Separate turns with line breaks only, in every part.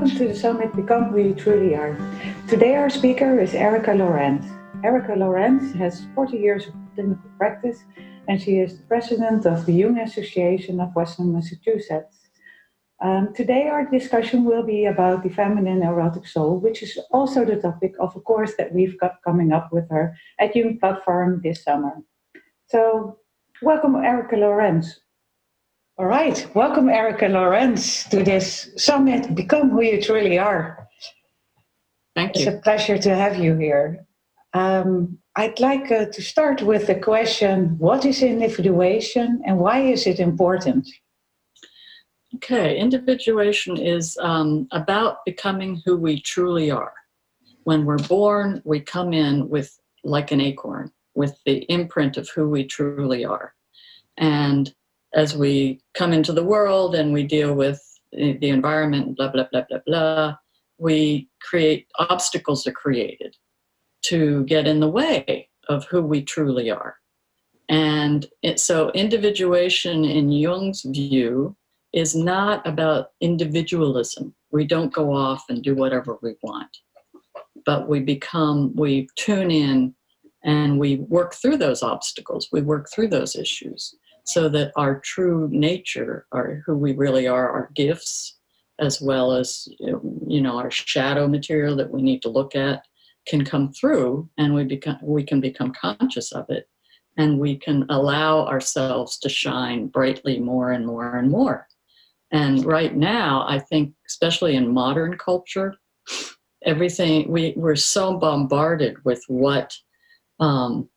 welcome to the summit Become Who You Truly Are. Today, our speaker is Erica Lorenz. Erica Lorenz has 40 years of clinical practice and she is the president of the Jung Association of Western Massachusetts. Um, today, our discussion will be about the feminine erotic soul, which is also the topic of a course that we've got coming up with her at Jung Platform this summer. So, welcome, Erica Lorenz. All right, welcome Erica Lorenz to this summit, Become Who You Truly Are.
Thank you.
It's a pleasure to have you here. Um, I'd like uh, to start with the question What is individuation and why is it important?
Okay, individuation is um, about becoming who we truly are. When we're born, we come in with like an acorn, with the imprint of who we truly are. And as we come into the world and we deal with the environment, blah, blah, blah, blah, blah, we create obstacles are created to get in the way of who we truly are. And it, so, individuation in Jung's view is not about individualism. We don't go off and do whatever we want, but we become, we tune in and we work through those obstacles, we work through those issues so that our true nature, our who we really are, our gifts, as well as you know our shadow material that we need to look at, can come through, and we become we can become conscious of it, and we can allow ourselves to shine brightly more and more and more. And right now, I think, especially in modern culture, everything we we're so bombarded with what um,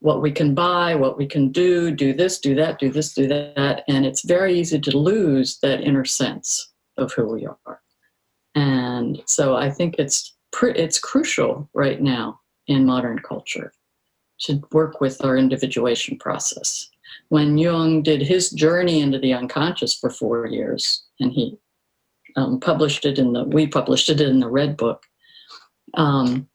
what we can buy, what we can do, do this, do that, do this, do that. And it's very easy to lose that inner sense of who we are. And so I think it's it's crucial right now in modern culture to work with our individuation process. When Jung did his journey into the unconscious for four years, and he um, published it in the we published it in the Red Book. Um,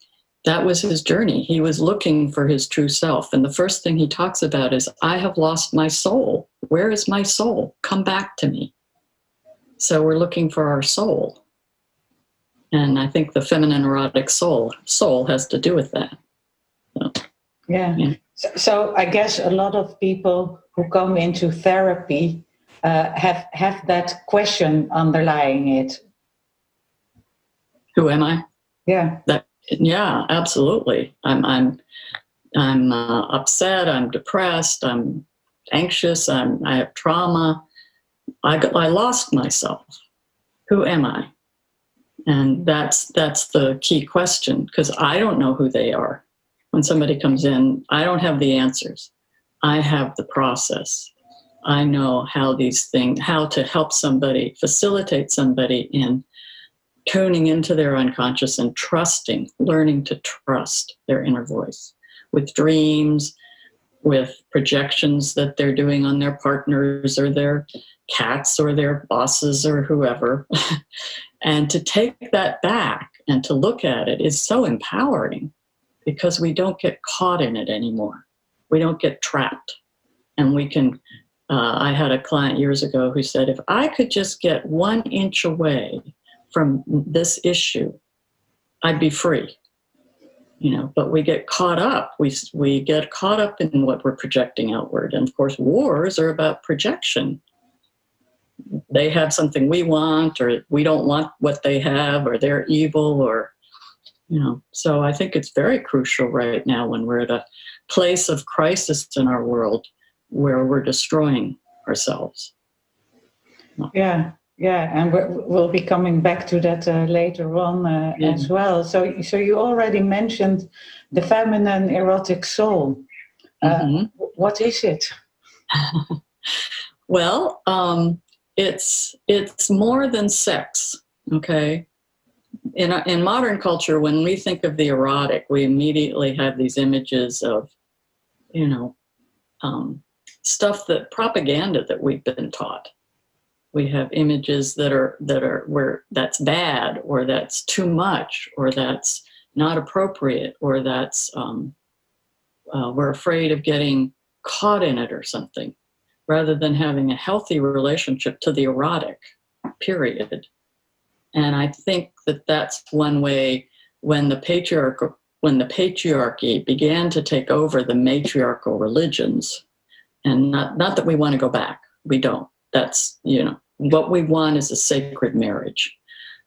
that was his journey. He was looking for his true self. And the first thing he talks about is, I have lost my soul. Where is my soul? Come back to me. So we're looking for our soul. And I think the feminine erotic soul soul has to do with that.
So, yeah. yeah. So, so, I guess a lot of people who come into therapy uh, have have that question underlying it.
Who am I?
Yeah.
That yeah, absolutely. I'm I'm I'm uh, upset. I'm depressed. I'm anxious. I'm I have trauma. I I lost myself. Who am I? And that's that's the key question because I don't know who they are. When somebody comes in, I don't have the answers. I have the process. I know how these things, how to help somebody, facilitate somebody in tuning into their unconscious and trusting, learning to trust their inner voice with dreams, with projections that they're doing on their partners or their cats or their bosses or whoever. and to take that back and to look at it is so empowering because we don't get caught in it anymore. We don't get trapped. And we can. Uh, I had a client years ago who said, if I could just get one inch away from this issue, I'd be free. You know, but we get caught up. We we get caught up in what we're projecting outward, and of course, wars are about projection. They have something we want, or we don't want what they have, or they're evil, or you know. So I think it's very crucial right now when we're at a place of crisis in our world where we're destroying ourselves.
Yeah, yeah, and we'll be coming back to that uh, later on uh, yeah. as well. So, so you already mentioned the feminine erotic soul. Uh, mm-hmm. What is it?
well, um, it's it's more than sex. Okay, in in modern culture, when we think of the erotic, we immediately have these images of, you know, um, stuff that propaganda that we've been taught we have images that are that are where that's bad or that's too much or that's not appropriate or that's um, uh, we're afraid of getting caught in it or something rather than having a healthy relationship to the erotic period And I think that that's one way when the patriarchal when the patriarchy began to take over the matriarchal religions, and not not that we want to go back, we don't. That's you know what we want is a sacred marriage,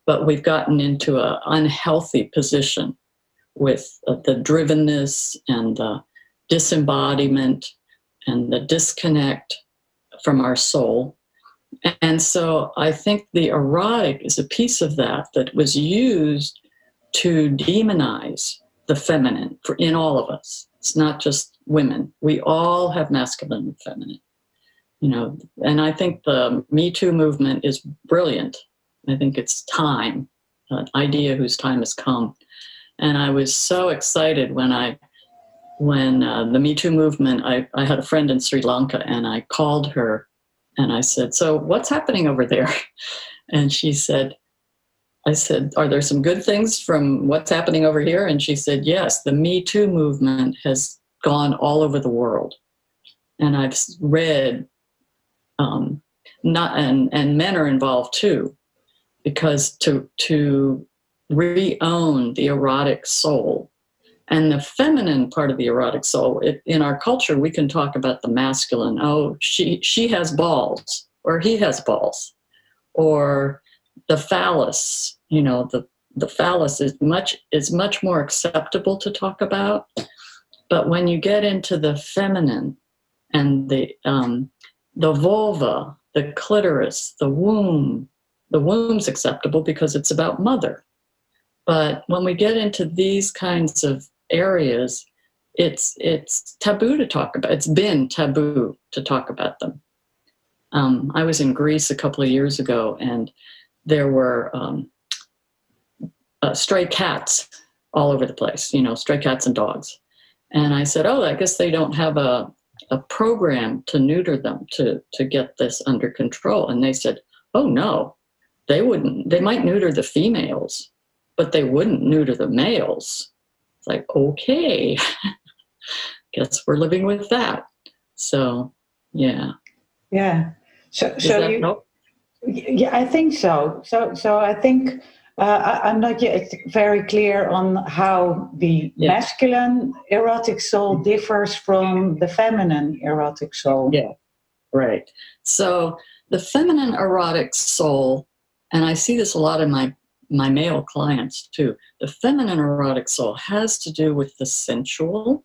but we've gotten into an unhealthy position with uh, the drivenness and the disembodiment and the disconnect from our soul. And so I think the erotic is a piece of that that was used to demonize the feminine for in all of us. It's not just women. We all have masculine and feminine. You know, and I think the Me Too movement is brilliant. I think it's time, an idea whose time has come. And I was so excited when I when uh, the Me Too movement, I, I had a friend in Sri Lanka and I called her and I said, So what's happening over there? And she said, I said, Are there some good things from what's happening over here? And she said, Yes, the Me Too movement has gone all over the world. And I've read, um, not, and, and men are involved too, because to, to re own the erotic soul and the feminine part of the erotic soul it, in our culture we can talk about the masculine. Oh she she has balls or he has balls or the phallus you know the the phallus is much is much more acceptable to talk about. But when you get into the feminine and the um, the vulva the clitoris the womb the womb's acceptable because it's about mother but when we get into these kinds of areas, it's it's taboo to talk about. It's been taboo to talk about them. Um, I was in Greece a couple of years ago, and there were um, uh, stray cats all over the place. You know, stray cats and dogs. And I said, "Oh, I guess they don't have a a program to neuter them to to get this under control." And they said, "Oh no, they wouldn't. They might neuter the females, but they wouldn't neuter the males." It's like, okay, guess we're living with that. So, yeah.
Yeah. So, so you, help? yeah, I think so. So, so I think uh, I, am not yet very clear on how the yeah. masculine erotic soul differs from the feminine erotic soul.
Yeah, right. So the feminine erotic soul, and I see this a lot in my my male clients too. The feminine erotic soul has to do with the sensual,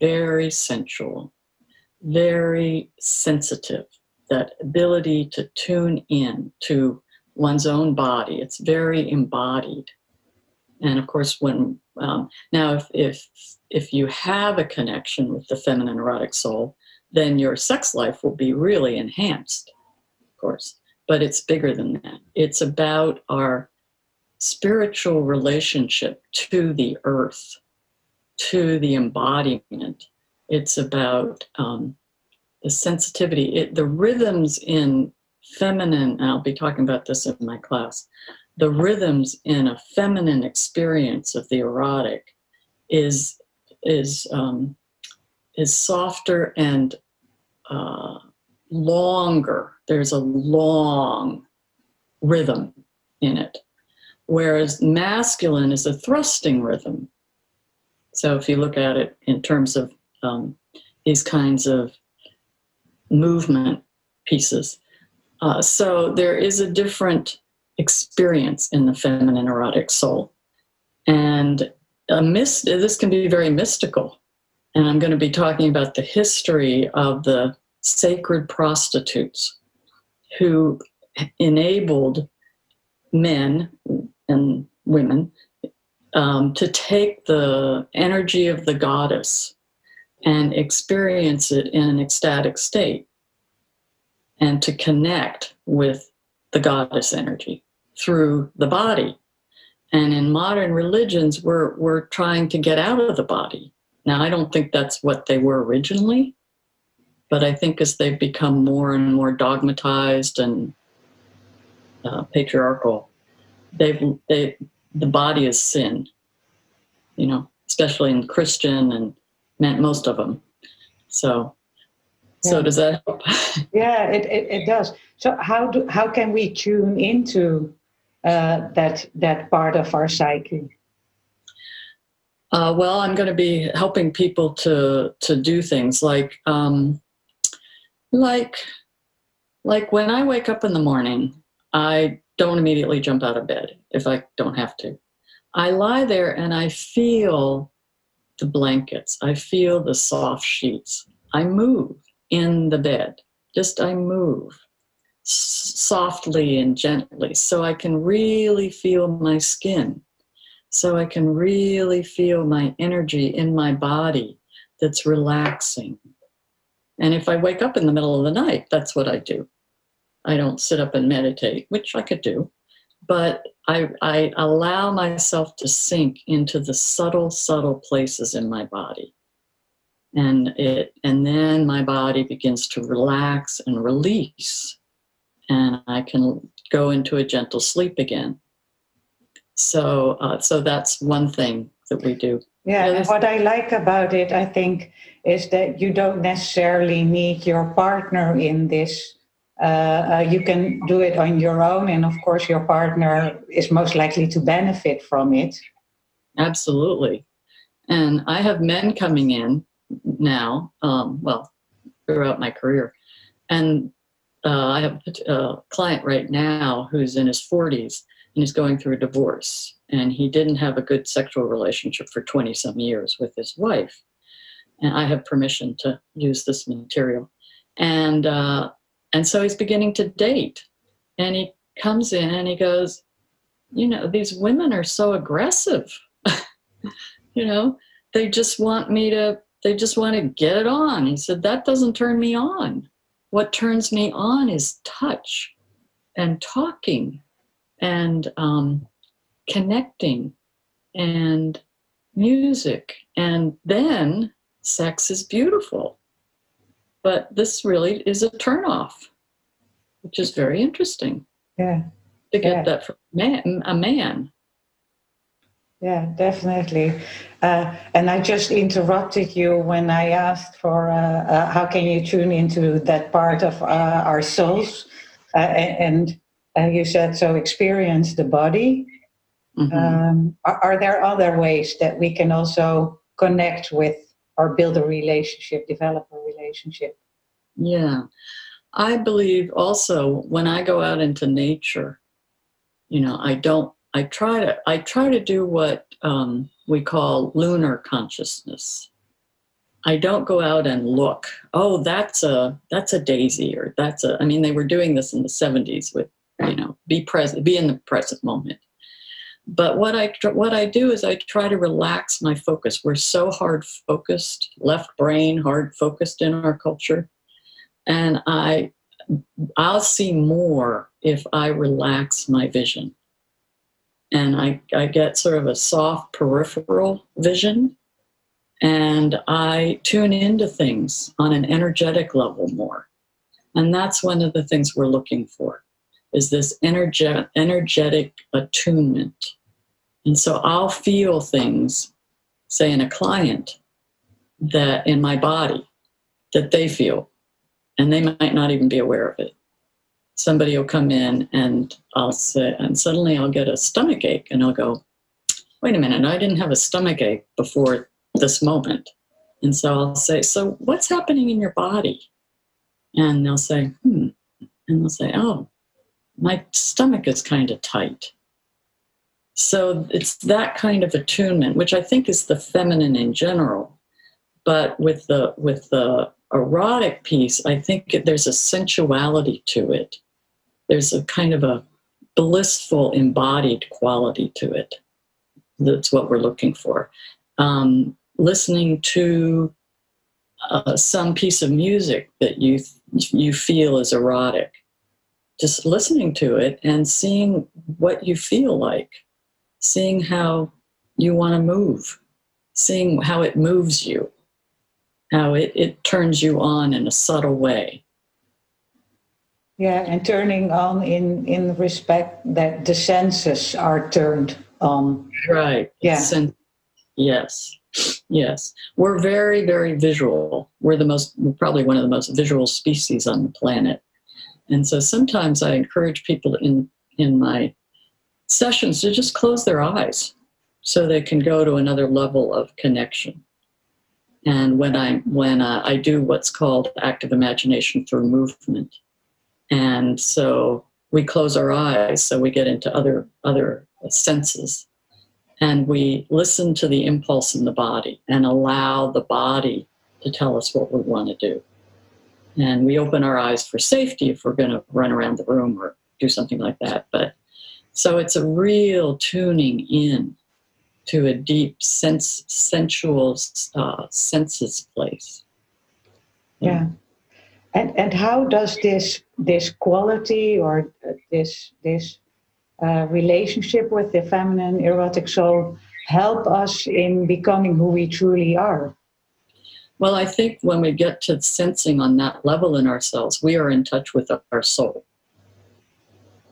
very sensual, very sensitive, that ability to tune in to one's own body. It's very embodied. And of course, when um, now, if, if if you have a connection with the feminine erotic soul, then your sex life will be really enhanced, of course. But it's bigger than that. It's about our spiritual relationship to the earth, to the embodiment. It's about um, the sensitivity, it, the rhythms in feminine, I'll be talking about this in my class, the rhythms in a feminine experience of the erotic is is um, is softer and uh, longer. There's a long rhythm in it whereas masculine is a thrusting rhythm. So if you look at it in terms of um, these kinds of movement pieces, uh, so there is a different experience in the feminine erotic soul, and a mist. This can be very mystical, and I'm going to be talking about the history of the sacred prostitutes who enabled men and women um, to take the energy of the goddess and experience it in an ecstatic state and to connect with the goddess energy through the body. And in modern religions, we're, we're trying to get out of the body. Now, I don't think that's what they were originally, but I think as they've become more and more dogmatized and uh, patriarchal, they've they the body is sin you know especially in christian and most of them so so does that help
yeah it, it, it does so how do how can we tune into uh, that that part of our psyche?
Uh, well, I'm going to be helping people to to do things like um, like like when I wake up in the morning, I don't immediately jump out of bed if I don't have to. I lie there and I feel the blankets. I feel the soft sheets. I move in the bed. Just I move softly and gently so I can really feel my skin. So I can really feel my energy in my body that's relaxing. And if I wake up in the middle of the night, that's what I do. I don't sit up and meditate, which I could do, but I, I allow myself to sink into the subtle, subtle places in my body. And it and then my body begins to relax and release. And I can go into a gentle sleep again. So uh, so that's one thing that we do.
Yeah, and what I like about it, I think, is that you don't necessarily need your partner in this uh, uh, you can do it on your own, and of course, your partner is most likely to benefit from it.
Absolutely. And I have men coming in now, um, well, throughout my career. And uh, I have a client right now who's in his 40s and he's going through a divorce. And he didn't have a good sexual relationship for 20 some years with his wife. And I have permission to use this material. And uh, and so he's beginning to date. And he comes in and he goes, You know, these women are so aggressive. you know, they just want me to, they just want to get it on. He said, That doesn't turn me on. What turns me on is touch and talking and um, connecting and music. And then sex is beautiful but this really is a turnoff, which is very interesting.
Yeah.
To get yeah. that from man, a man.
Yeah, definitely. Uh, and I just interrupted you when I asked for uh, uh, how can you tune into that part of uh, our souls, uh, and, and you said so experience the body. Mm-hmm. Um, are, are there other ways that we can also connect with or build a relationship, develop a relationship.
Yeah. I believe also when I go out into nature, you know, I don't, I try to, I try to do what um, we call lunar consciousness. I don't go out and look, oh, that's a, that's a daisy or that's a, I mean, they were doing this in the 70s with, you know, be present, be in the present moment. But what I what I do is I try to relax my focus. We're so hard focused, left brain hard focused in our culture, and I I'll see more if I relax my vision. And I, I get sort of a soft peripheral vision and I tune into things on an energetic level more. And that's one of the things we're looking for is this energe- energetic attunement. And so I'll feel things, say in a client, that in my body that they feel, and they might not even be aware of it. Somebody will come in and I'll say, and suddenly I'll get a stomach ache, and I'll go, wait a minute, I didn't have a stomach ache before this moment. And so I'll say, so what's happening in your body? And they'll say, hmm. And they'll say, oh, my stomach is kind of tight. So it's that kind of attunement, which I think is the feminine in general. But with the with the erotic piece, I think there's a sensuality to it. There's a kind of a blissful, embodied quality to it. That's what we're looking for. Um, listening to uh, some piece of music that you you feel is erotic just listening to it and seeing what you feel like, seeing how you want to move, seeing how it moves you, how it, it turns you on in a subtle way.
Yeah, and turning on in, in respect that the senses are turned on.
Right.
Yeah.
Sen- yes. Yes. We're very, very visual. We're the most, we're probably one of the most visual species on the planet. And so sometimes I encourage people in in my sessions to just close their eyes so they can go to another level of connection. And when I when uh, I do what's called active imagination through movement, and so we close our eyes so we get into other other senses, and we listen to the impulse in the body and allow the body to tell us what we want to do. And we open our eyes for safety if we're going to run around the room or do something like that. But so it's a real tuning in to a deep sense, sensual uh, senses place.
Yeah. And and how does this this quality or this this uh, relationship with the feminine erotic soul help us in becoming who we truly are?
Well, I think when we get to sensing on that level in ourselves, we are in touch with our soul.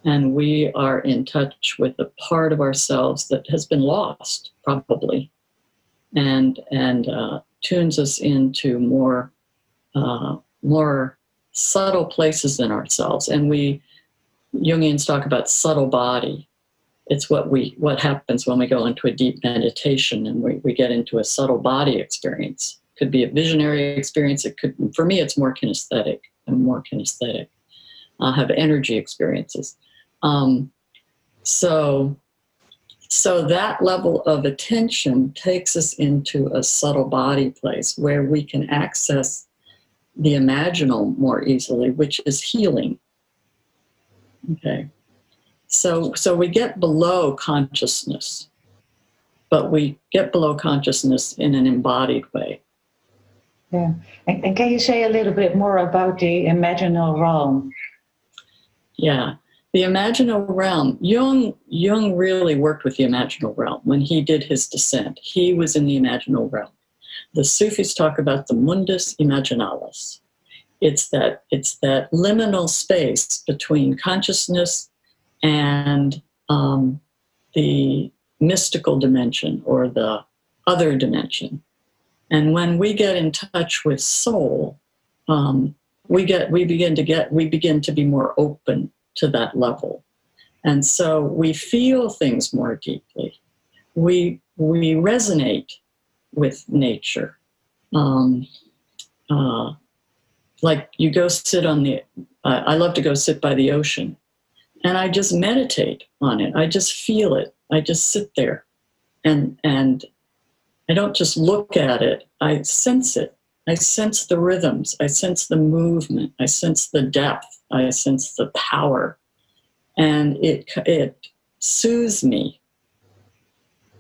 And we are in touch with a part of ourselves that has been lost, probably, and, and uh, tunes us into more, uh, more subtle places in ourselves. And we, Jungians talk about subtle body. It's what we what happens when we go into a deep meditation and we, we get into a subtle body experience could be a visionary experience. It could, for me, it's more kinesthetic. I'm more kinesthetic. I have energy experiences. Um, so, so that level of attention takes us into a subtle body place where we can access the imaginal more easily, which is healing. Okay. So, so we get below consciousness, but we get below consciousness in an embodied way.
Yeah. And, and, can you say a little bit more about the imaginal realm?
Yeah. The imaginal realm, Jung, Jung really worked with the imaginal realm when he did his descent. He was in the imaginal realm. The Sufis talk about the mundus imaginalis. It's that it's that liminal space between consciousness and um, the mystical dimension or the other dimension. And when we get in touch with soul, um, we get we begin to get we begin to be more open to that level, and so we feel things more deeply. We we resonate with nature. Um, uh, like you go sit on the uh, i love to go sit by the ocean and i just meditate on it i just feel it i just sit there and and I don't just look at it, I sense it. I sense the rhythms, I sense the movement, I sense the depth, I sense the power. And it, it soothes me.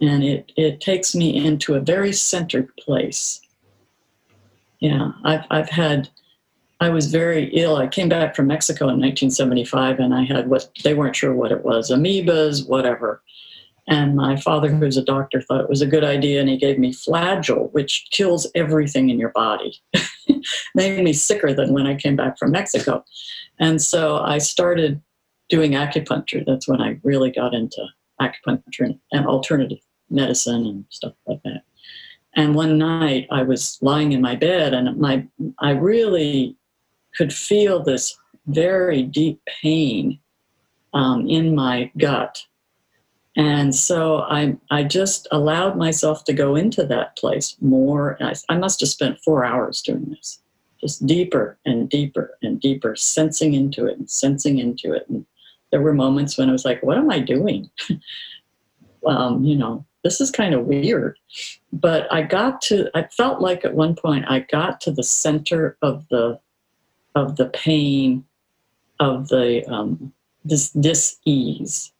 And it, it takes me into a very centered place. Yeah, I've, I've had, I was very ill. I came back from Mexico in 1975 and I had what they weren't sure what it was amoebas, whatever. And my father, who's a doctor, thought it was a good idea, and he gave me Flagyl, which kills everything in your body. Made me sicker than when I came back from Mexico. And so I started doing acupuncture. That's when I really got into acupuncture and alternative medicine and stuff like that. And one night I was lying in my bed, and my I really could feel this very deep pain um, in my gut and so I, I just allowed myself to go into that place more. I, I must have spent four hours doing this, just deeper and deeper and deeper, sensing into it and sensing into it. And there were moments when I was like, what am I doing? um, you know, this is kind of weird. But I got to, I felt like at one point I got to the center of the, of the pain, of the, um, this dis-ease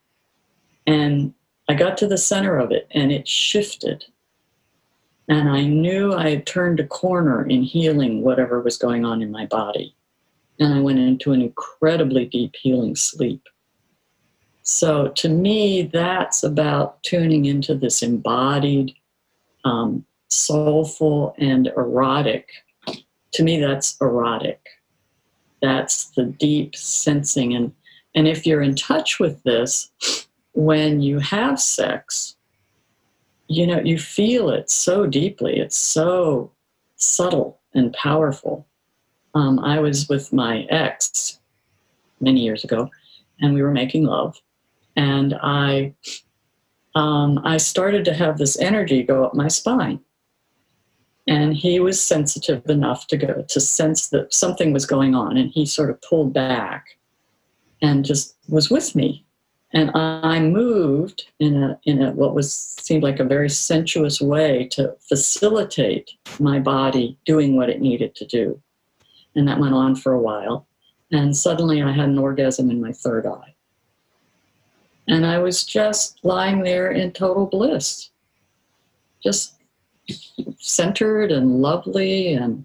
and I got to the center of it and it shifted. And I knew I had turned a corner in healing whatever was going on in my body. And I went into an incredibly deep healing sleep. So to me, that's about tuning into this embodied, um, soulful, and erotic. To me, that's erotic. That's the deep sensing. And, and if you're in touch with this, when you have sex, you know, you feel it so deeply. It's so subtle and powerful. Um, I was with my ex many years ago, and we were making love. And I um, I started to have this energy go up my spine. And he was sensitive enough to go to sense that something was going on, and he sort of pulled back and just was with me. And I moved in a in a what was seemed like a very sensuous way to facilitate my body doing what it needed to do. And that went on for a while. And suddenly I had an orgasm in my third eye. And I was just lying there in total bliss, just centered and lovely. And,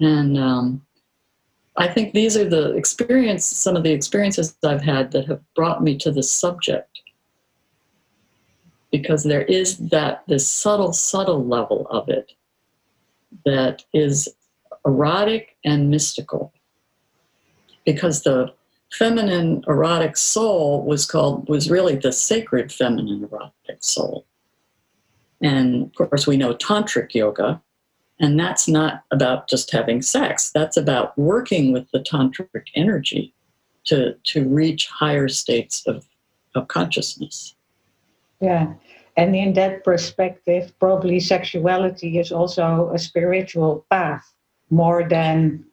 and um, I think these are the experience, some of the experiences I've had that have brought me to this subject. Because there is that, this subtle, subtle level of it that is erotic and mystical. Because the feminine erotic soul was called was really the sacred feminine erotic soul. And of course we know tantric yoga and that's not about just having sex. That's about working with the tantric energy to to reach higher states of of consciousness.
Yeah. And in that perspective probably sexuality is also a spiritual path more than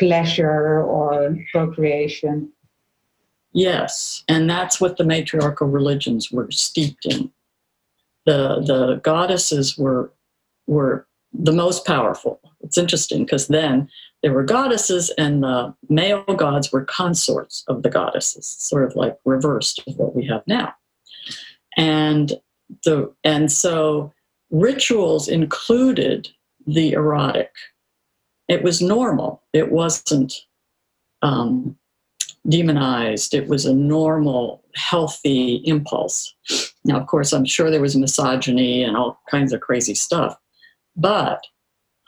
pleasure or procreation.
Yes, and that's what the matriarchal religions were steeped in. The the goddesses were were the most powerful. It's interesting because then there were goddesses and the male gods were consorts of the goddesses, sort of like reversed of what we have now. And the and so rituals included the erotic it was normal. It wasn't um, demonized. It was a normal, healthy impulse. Now, of course, I'm sure there was misogyny and all kinds of crazy stuff, but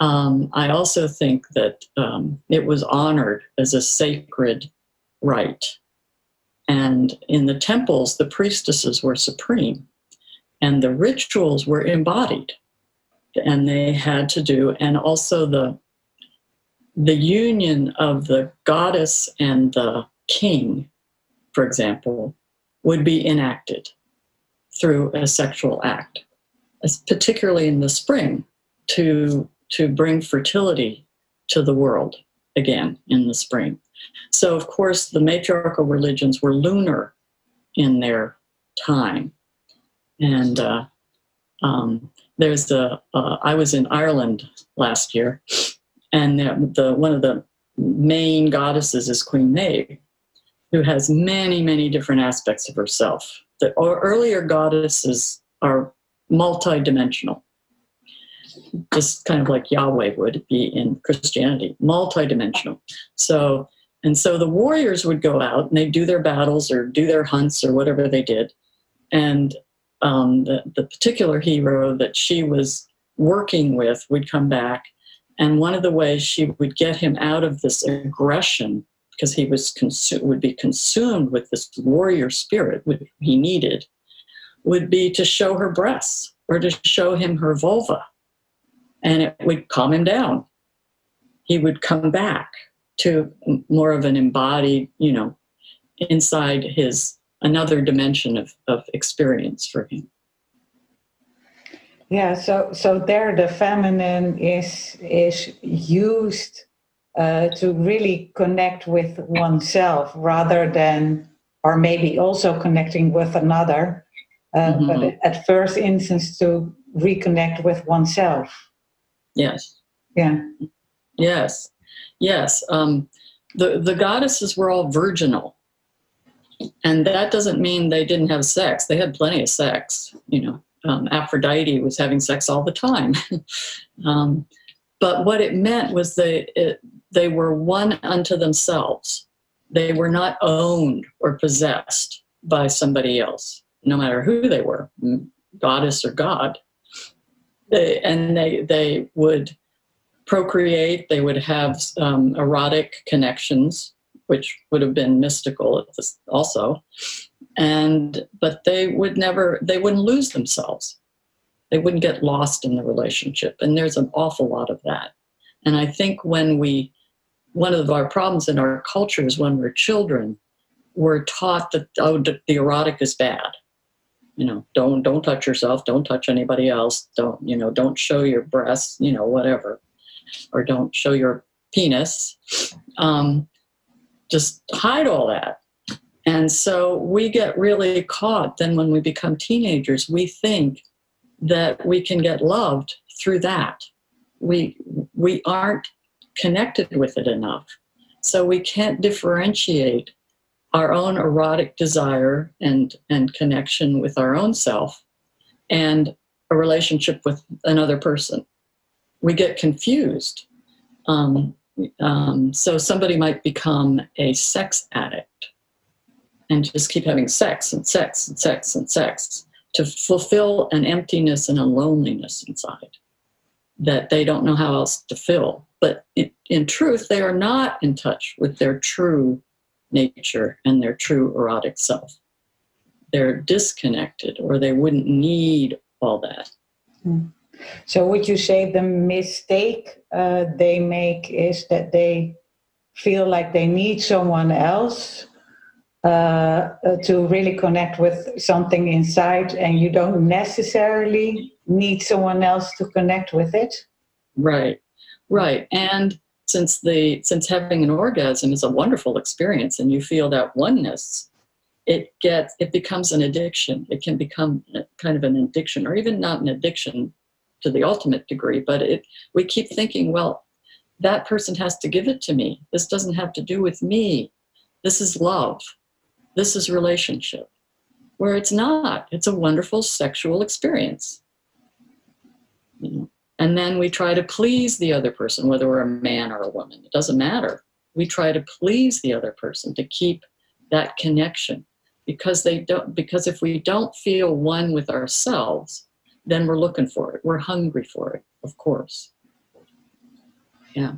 um, I also think that um, it was honored as a sacred rite. And in the temples, the priestesses were supreme, and the rituals were embodied, and they had to do, and also the the union of the goddess and the king, for example, would be enacted through a sexual act, particularly in the spring, to, to bring fertility to the world again in the spring. So, of course, the matriarchal religions were lunar in their time. And uh, um, there's the, uh, I was in Ireland last year, and the, one of the main goddesses is Queen Maeve, who has many, many different aspects of herself. The earlier goddesses are multidimensional, just kind of like Yahweh would be in Christianity, multidimensional. So, and so the warriors would go out and they'd do their battles or do their hunts or whatever they did. And um, the, the particular hero that she was working with would come back and one of the ways she would get him out of this aggression, because he was would be consumed with this warrior spirit which he needed, would be to show her breasts or to show him her vulva. And it would calm him down. He would come back to more of an embodied, you know, inside his another dimension of, of experience for him.
Yeah, so so there the feminine is is used uh, to really connect with oneself rather than, or maybe also connecting with another, uh, mm-hmm. but at first instance to reconnect with oneself.
Yes.
Yeah.
Yes. Yes. Um, the the goddesses were all virginal, and that doesn't mean they didn't have sex. They had plenty of sex. You know um, Aphrodite was having sex all the time. um, but what it meant was they, it, they were one unto themselves. They were not owned or possessed by somebody else, no matter who they were, goddess or god. They, and they, they would procreate, they would have um, erotic connections, which would have been mystical also and but they would never they wouldn't lose themselves. They wouldn't get lost in the relationship and there's an awful lot of that. And i think when we one of our problems in our culture is when we're children we're taught that oh the erotic is bad. You know don't don't touch yourself don't touch anybody else don't you know don't show your breasts you know whatever or don't show your penis. Um, just hide all that and so we get really caught then when we become teenagers. We think that we can get loved through that. We we aren't connected with it enough. So we can't differentiate our own erotic desire and and connection with our own self and a relationship with another person. We get confused. Um, um, so somebody might become a sex addict and just keep having sex and sex and sex and sex to fulfill an emptiness and a loneliness inside that they don't know how else to fill but in, in truth they are not in touch with their true nature and their true erotic self. They're disconnected or they wouldn't need all that.
Hmm. So, would you say the mistake uh, they make is that they feel like they need someone else uh, uh, to really connect with something inside, and you don't necessarily need someone else to connect with it?
Right, right. And since the since having an orgasm is a wonderful experience and you feel that oneness it gets it becomes an addiction it can become kind of an addiction or even not an addiction to the ultimate degree but it we keep thinking well that person has to give it to me this doesn't have to do with me this is love this is relationship where it's not. It's a wonderful sexual experience. You know and then we try to please the other person, whether we're a man or a woman. It doesn't matter. We try to please the other person to keep that connection because they don't because if we don't feel one with ourselves then we're looking for it. We're hungry for it of course. Yeah.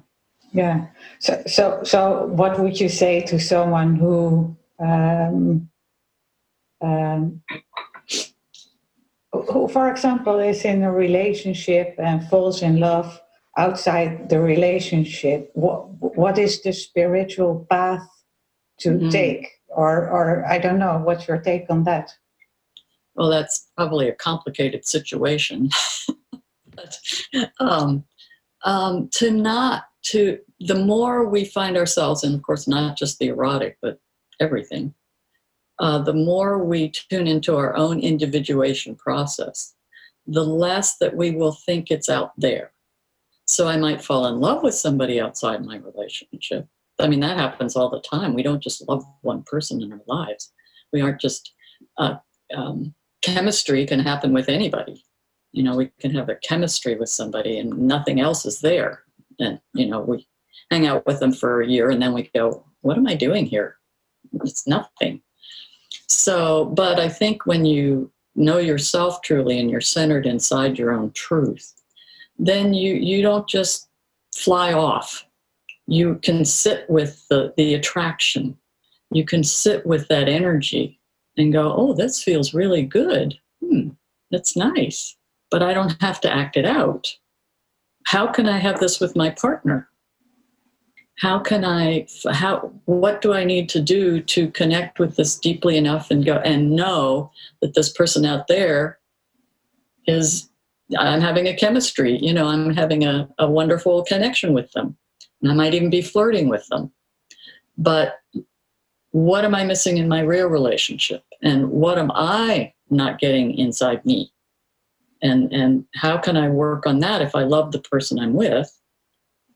Yeah. So so so what would you say to someone who um, um, who, for example, is in a relationship and falls in love outside the relationship, what what is the spiritual path to mm-hmm. take? Or, or I don't know. What's your take on that?
Well, that's probably a complicated situation. but, um, um, to not to the more we find ourselves, and of course, not just the erotic, but everything uh, the more we tune into our own individuation process, the less that we will think it's out there. So I might fall in love with somebody outside my relationship. I mean, that happens all the time. We don't just love one person in our lives. We aren't just, uh, um, chemistry can happen with anybody. You know, we can have a chemistry with somebody and nothing else is there. And, you know, we hang out with them for a year and then we go, what am I doing here? It's nothing. So, but I think when you know yourself truly and you're centered inside your own truth, then you you don't just fly off. You can sit with the, the attraction. You can sit with that energy and go, oh, this feels really good. Hmm, that's nice. But I don't have to act it out. How can I have this with my partner? How can i how what do i need to do to connect with this deeply enough and go and know that this person out there is i'm having a chemistry you know i'm having a, a wonderful connection with them. And i might even be flirting with them. But what am i missing in my real relationship? And what am i not getting inside me? And and how can i work on that if i love the person i'm with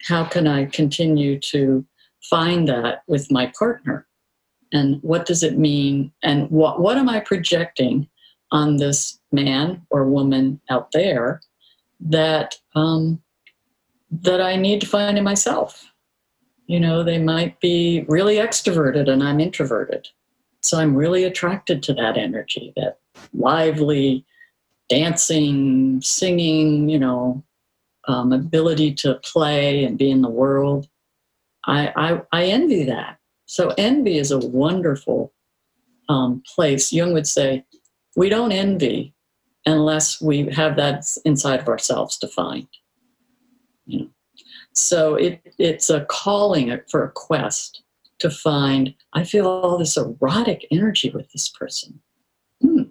how can I continue to find that with my partner? And what does it mean? And what, what am I projecting on this man or woman out there that um, that I need to find in myself? You know, they might be really extroverted and I'm introverted. So I'm really attracted to that energy, that lively, dancing, singing, you know, um, ability to play and be in the world. I, I, I envy that. So envy is a wonderful um, place. Jung would say, we don't envy unless we have that inside of ourselves to find. You know? So it, it's a calling for a quest to find I feel all this erotic energy with this person. Hmm.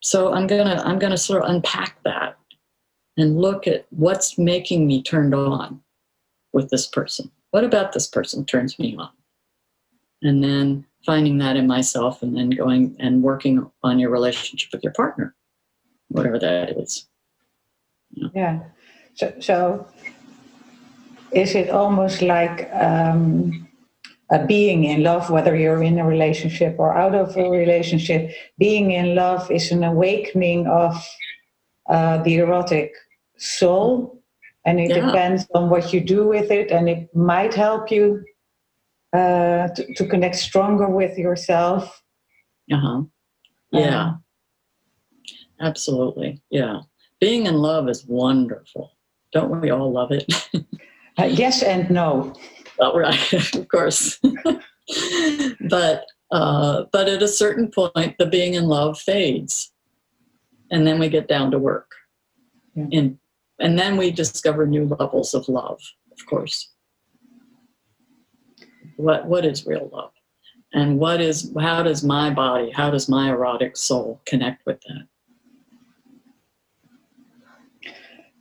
So I'm gonna I'm gonna sort of unpack that and look at what's making me turned on with this person. What about this person turns me on? And then finding that in myself and then going and working on your relationship with your partner, whatever that is.
Yeah. yeah. So, so is it almost like um, a being in love, whether you're in a relationship or out of a relationship? Being in love is an awakening of uh, the erotic soul, and it yeah. depends on what you do with it, and it might help you uh, to, to connect stronger with yourself.
Uh huh. Yeah. Um, Absolutely. Yeah. Being in love is wonderful. Don't we all love it?
uh, yes and no.
Oh, right, of course. but uh, but at a certain point, the being in love fades, and then we get down to work, yeah. and and then we discover new levels of love. Of course what what is real love and what is how does my body how does my erotic soul connect with that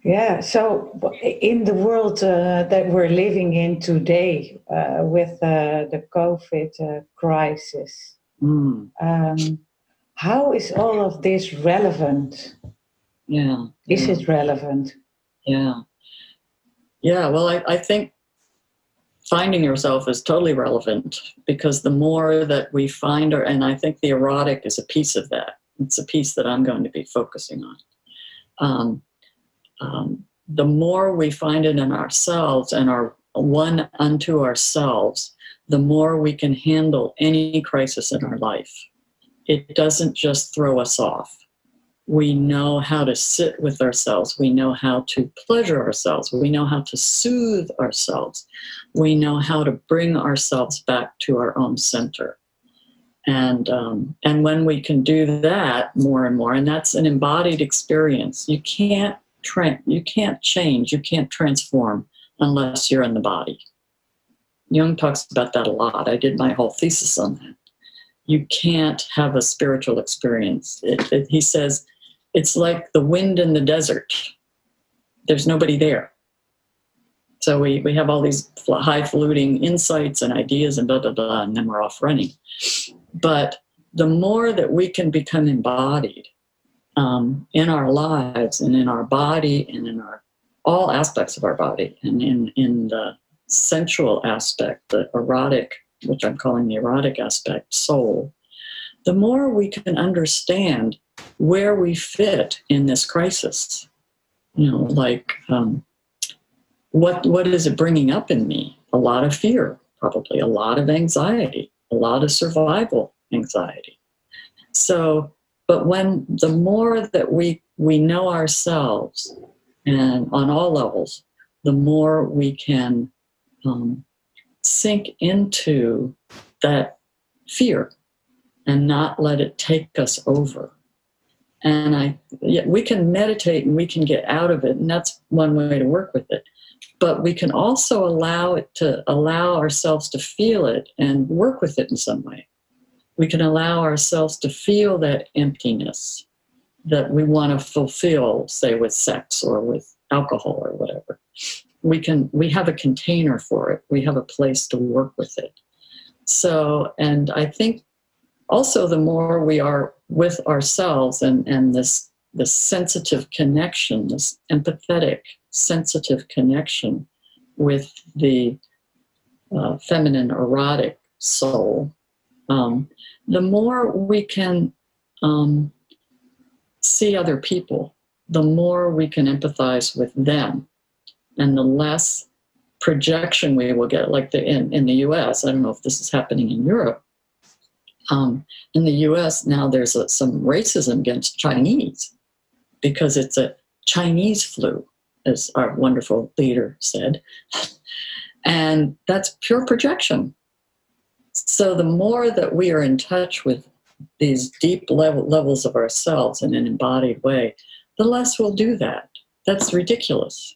yeah so in the world uh, that we're living in today uh, with uh, the covid uh, crisis mm. um, how is all of this relevant
yeah
is
yeah.
it relevant
yeah yeah well I, I think finding yourself is totally relevant because the more that we find our, and I think the erotic is a piece of that. It's a piece that I'm going to be focusing on. Um, um, the more we find it in ourselves and are one unto ourselves, the more we can handle any crisis in our life. It doesn't just throw us off we know how to sit with ourselves. We know how to pleasure ourselves. We know how to soothe ourselves. We know how to bring ourselves back to our own center. And, um, and when we can do that more and more, and that's an embodied experience, you can't, tra- you can't change, you can't transform unless you're in the body. Jung talks about that a lot. I did my whole thesis on that. You can't have a spiritual experience. It, it, he says, it's like the wind in the desert. There's nobody there. So we, we have all these high fluting insights and ideas and blah, blah, blah, and then we're off running. But the more that we can become embodied um, in our lives and in our body and in our all aspects of our body and in, in the sensual aspect, the erotic, which I'm calling the erotic aspect, soul, the more we can understand where we fit in this crisis. You know, like um, what what is it bringing up in me? A lot of fear, probably a lot of anxiety, a lot of survival anxiety. So, but when the more that we we know ourselves, and on all levels, the more we can um, sink into that fear and not let it take us over. And i yeah, we can meditate and we can get out of it and that's one way to work with it. But we can also allow it to allow ourselves to feel it and work with it in some way. We can allow ourselves to feel that emptiness that we want to fulfill say with sex or with alcohol or whatever we can we have a container for it. We have a place to work with it. So and i think also the more we are with ourselves and, and this this sensitive connection, this empathetic, sensitive connection with the uh, feminine erotic soul, um, the more we can um, see other people, the more we can empathize with them, and the less projection we will get. Like the, in, in the US, I don't know if this is happening in Europe, um, in the US now there's a, some racism against Chinese because it's a Chinese flu, as our wonderful leader said. and that's pure projection. So the more that we are in touch with these deep level, levels of ourselves in an embodied way, the less we'll do that. That's ridiculous.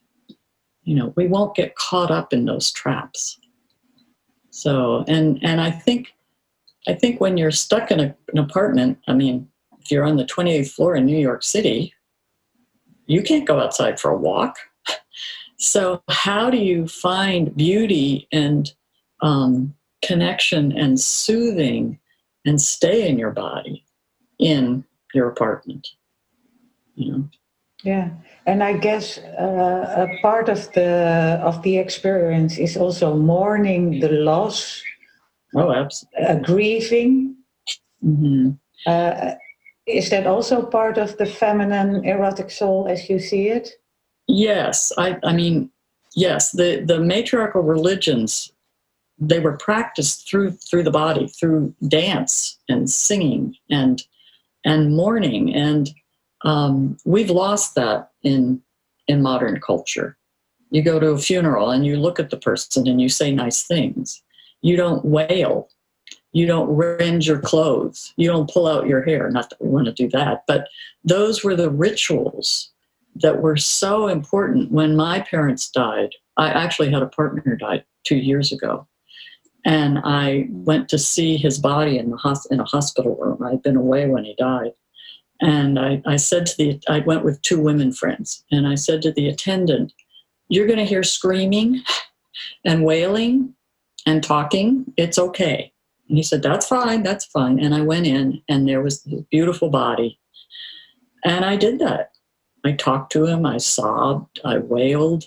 You know, we won't get caught up in those traps. So, and and I think, I think when you're stuck in a, an apartment, I mean, if you're on the 28th floor in New York City, you can't go outside for a walk. So, how do you find beauty and um, connection and soothing and stay in your body in your apartment? You know.
Yeah, and I guess uh, a part of the of the experience is also mourning the loss.
Oh, absolutely.
Uh, grieving.
Mm-hmm.
Uh, is that also part of the feminine erotic soul as you see it?
Yes, I, I mean, yes, the, the matriarchal religions, they were practiced through through the body, through dance and singing and and mourning, and um, we've lost that in in modern culture. You go to a funeral and you look at the person and you say nice things. You don't wail. You don't rend your clothes. You don't pull out your hair. Not that we want to do that, but those were the rituals that were so important when my parents died. I actually had a partner who died two years ago. And I went to see his body in, the in a hospital room. I'd been away when he died. And I, I said to the, I went with two women friends, and I said to the attendant, You're going to hear screaming and wailing and talking. It's okay. And he said, That's fine, that's fine. And I went in, and there was this beautiful body. And I did that. I talked to him, I sobbed, I wailed,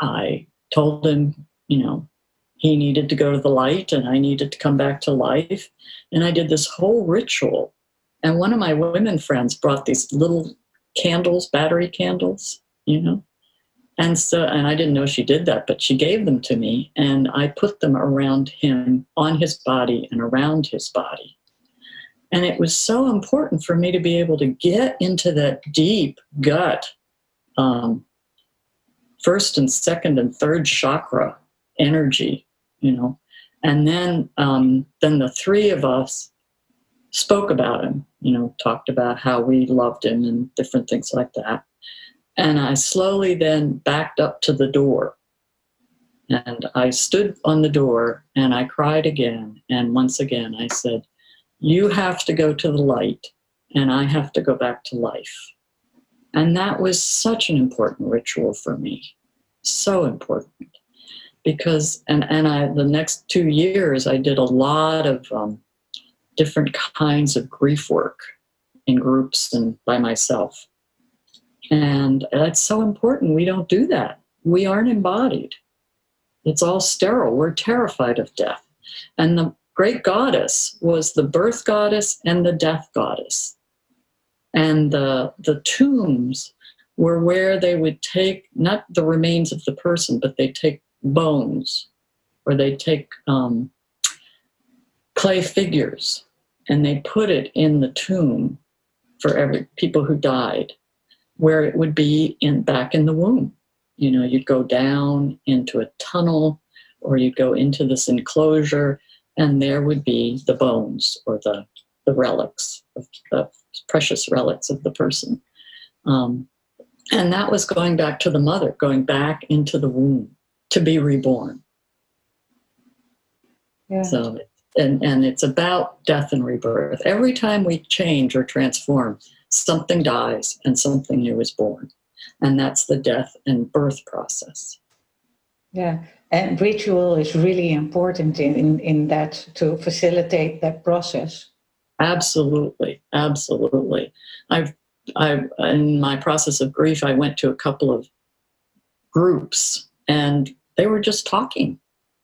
I told him, you know, he needed to go to the light and I needed to come back to life. And I did this whole ritual. And one of my women friends brought these little candles, battery candles, you know. And so, and I didn't know she did that, but she gave them to me and I put them around him, on his body, and around his body. And it was so important for me to be able to get into that deep gut, um, first and second and third chakra energy, you know. And then, um, then the three of us spoke about him, you know, talked about how we loved him and different things like that. And I slowly then backed up to the door. And I stood on the door and I cried again. And once again, I said, you have to go to the light, and I have to go back to life. And that was such an important ritual for me. So important. Because, and, and I, the next two years, I did a lot of um, different kinds of grief work in groups and by myself. And that's so important. We don't do that. We aren't embodied. It's all sterile. We're terrified of death. And the great goddess was the birth goddess and the death goddess. And the, the tombs were where they would take not the remains of the person, but they take bones or they take um, clay figures and they put it in the tomb for every people who died, where it would be in back in the womb. You know, you'd go down into a tunnel or you'd go into this enclosure and there would be the bones or the, the relics, the precious relics of the person. Um, and that was going back to the mother, going back into the womb to be reborn. Yeah. So, and, and it's about death and rebirth. Every time we change or transform, something dies and something new is born. And that's the death and birth process.
Yeah, and ritual is really important in, in, in that to facilitate that process.
Absolutely, absolutely. I've, I've in my process of grief, I went to a couple of groups, and they were just talking.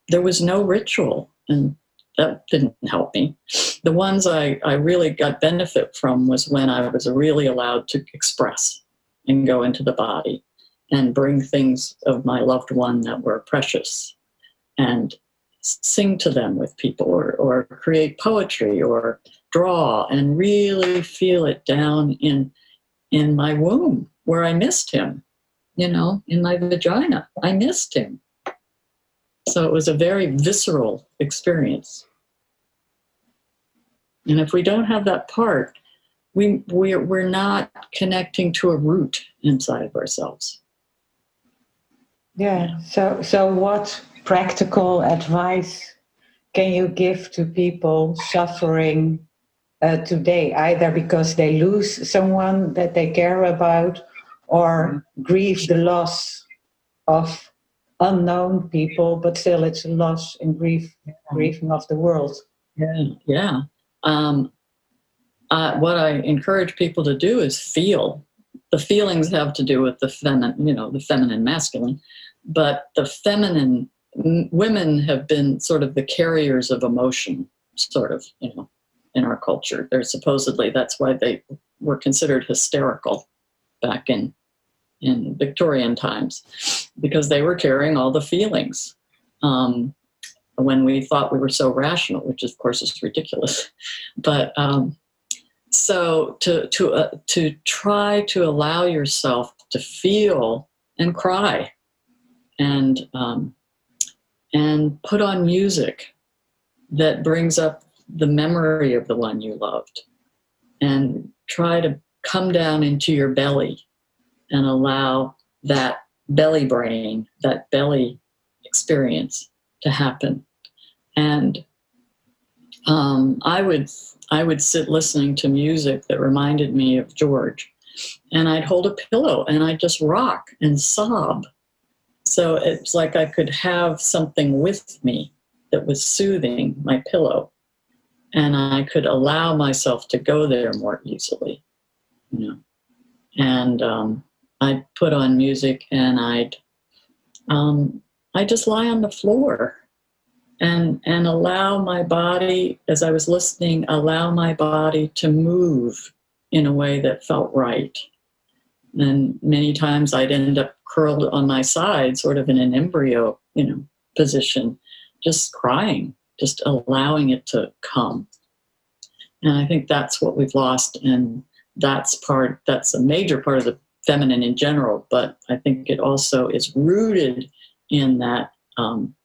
There was no ritual, and that didn't help me. The ones I, I really got benefit from was when I was really allowed to express and go into the body and bring things of my loved one that were precious and sing to them with people or, or create poetry or draw and really feel it down in in my womb where I missed him, you know, in my vagina. I missed him. So it was a very visceral experience. And if we don't have that part, we, we're, we're not connecting to a root inside of ourselves.
Yeah. So, so what practical advice can you give to people suffering uh, today, either because they lose someone that they care about or grieve the loss of unknown people, but still it's a loss and grief, grieving of the world.
Yeah, yeah. Um, uh, what I encourage people to do is feel. The feelings have to do with the feminine, you know, the feminine, masculine, but the feminine women have been sort of the carriers of emotion, sort of, you know, in our culture. They're supposedly that's why they were considered hysterical back in in Victorian times because they were carrying all the feelings. Um, when we thought we were so rational, which of course is ridiculous, but um, so to to uh, to try to allow yourself to feel and cry and um, and put on music that brings up the memory of the one you loved and try to come down into your belly and allow that belly brain, that belly experience to happen. And um, I would I would sit listening to music that reminded me of George, and I'd hold a pillow and I'd just rock and sob so it's like I could have something with me that was soothing my pillow. And I could allow myself to go there more easily. You know. And um, I'd put on music and I'd um, I just lie on the floor and and allow my body as I was listening, allow my body to move in a way that felt right. And many times I'd end up curled on my side, sort of in an embryo, you know, position, just crying, just allowing it to come. And I think that's what we've lost. And that's part, that's a major part of the feminine in general. But I think it also is rooted in that um,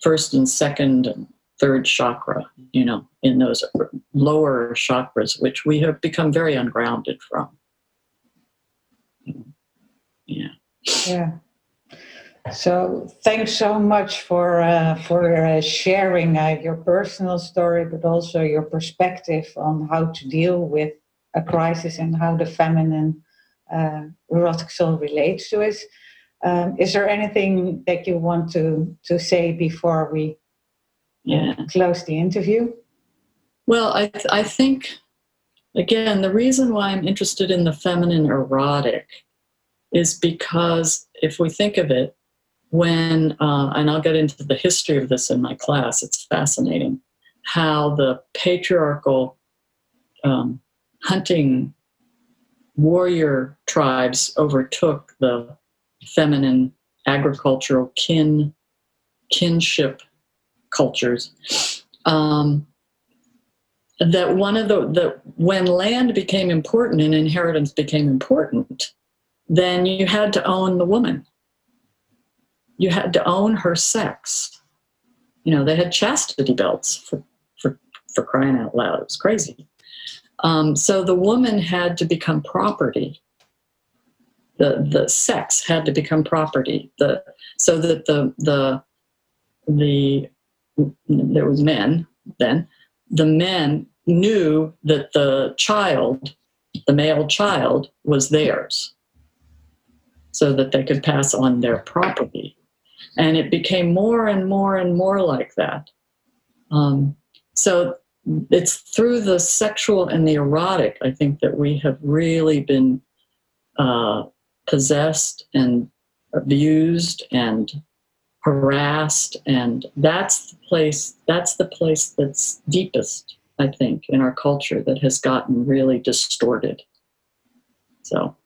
first and second and third chakra, you know, in those lower chakras, which we have become very ungrounded from. Yeah.
Yeah. So thanks so much for uh, for uh, sharing uh, your personal story, but also your perspective on how to deal with a crisis and how the feminine uh, erotic soul relates to it. Um, is there anything that you want to to say before we
yeah.
close the interview?
Well, I th- I think again the reason why I'm interested in the feminine erotic is because if we think of it, when, uh, and I'll get into the history of this in my class, it's fascinating how the patriarchal um, hunting warrior tribes overtook the feminine agricultural kin kinship cultures um, that one of the, the when land became important and inheritance became important then you had to own the woman. You had to own her sex. You know, they had chastity belts for, for, for crying out loud. It was crazy. Um, so the woman had to become property. The, the sex had to become property. The, so that the, the, the, there was men then, the men knew that the child, the male child, was theirs so that they could pass on their property. And it became more and more and more like that. Um, so it's through the sexual and the erotic, I think, that we have really been uh, possessed and abused and harassed and that's the place that's the place that's deepest i think in our culture that has gotten really distorted. So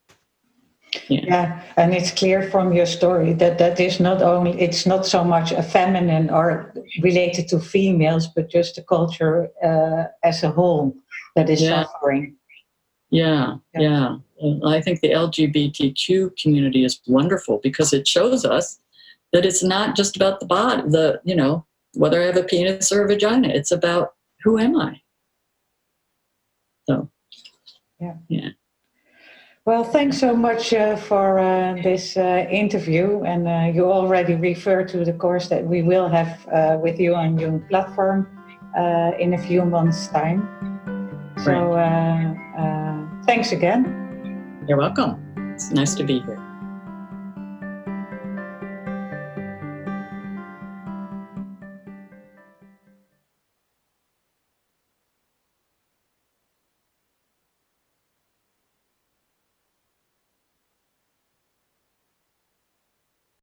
yeah. yeah. and it's clear from your story that that is not only it's not so much a feminine or related to females but just the culture uh, as a whole that is yeah. suffering
yeah, yeah yeah i think the lgbtq community is wonderful because it shows us that it's not just about the body the you know whether i have a penis or a vagina it's about who am i so
yeah
yeah
Well, thanks so much uh, for uh, this uh, interview. And uh, you already referred to the course that we will have uh, with you on your platform uh, in a few months' time. So uh, uh, thanks again.
You're welcome. It's nice to be here.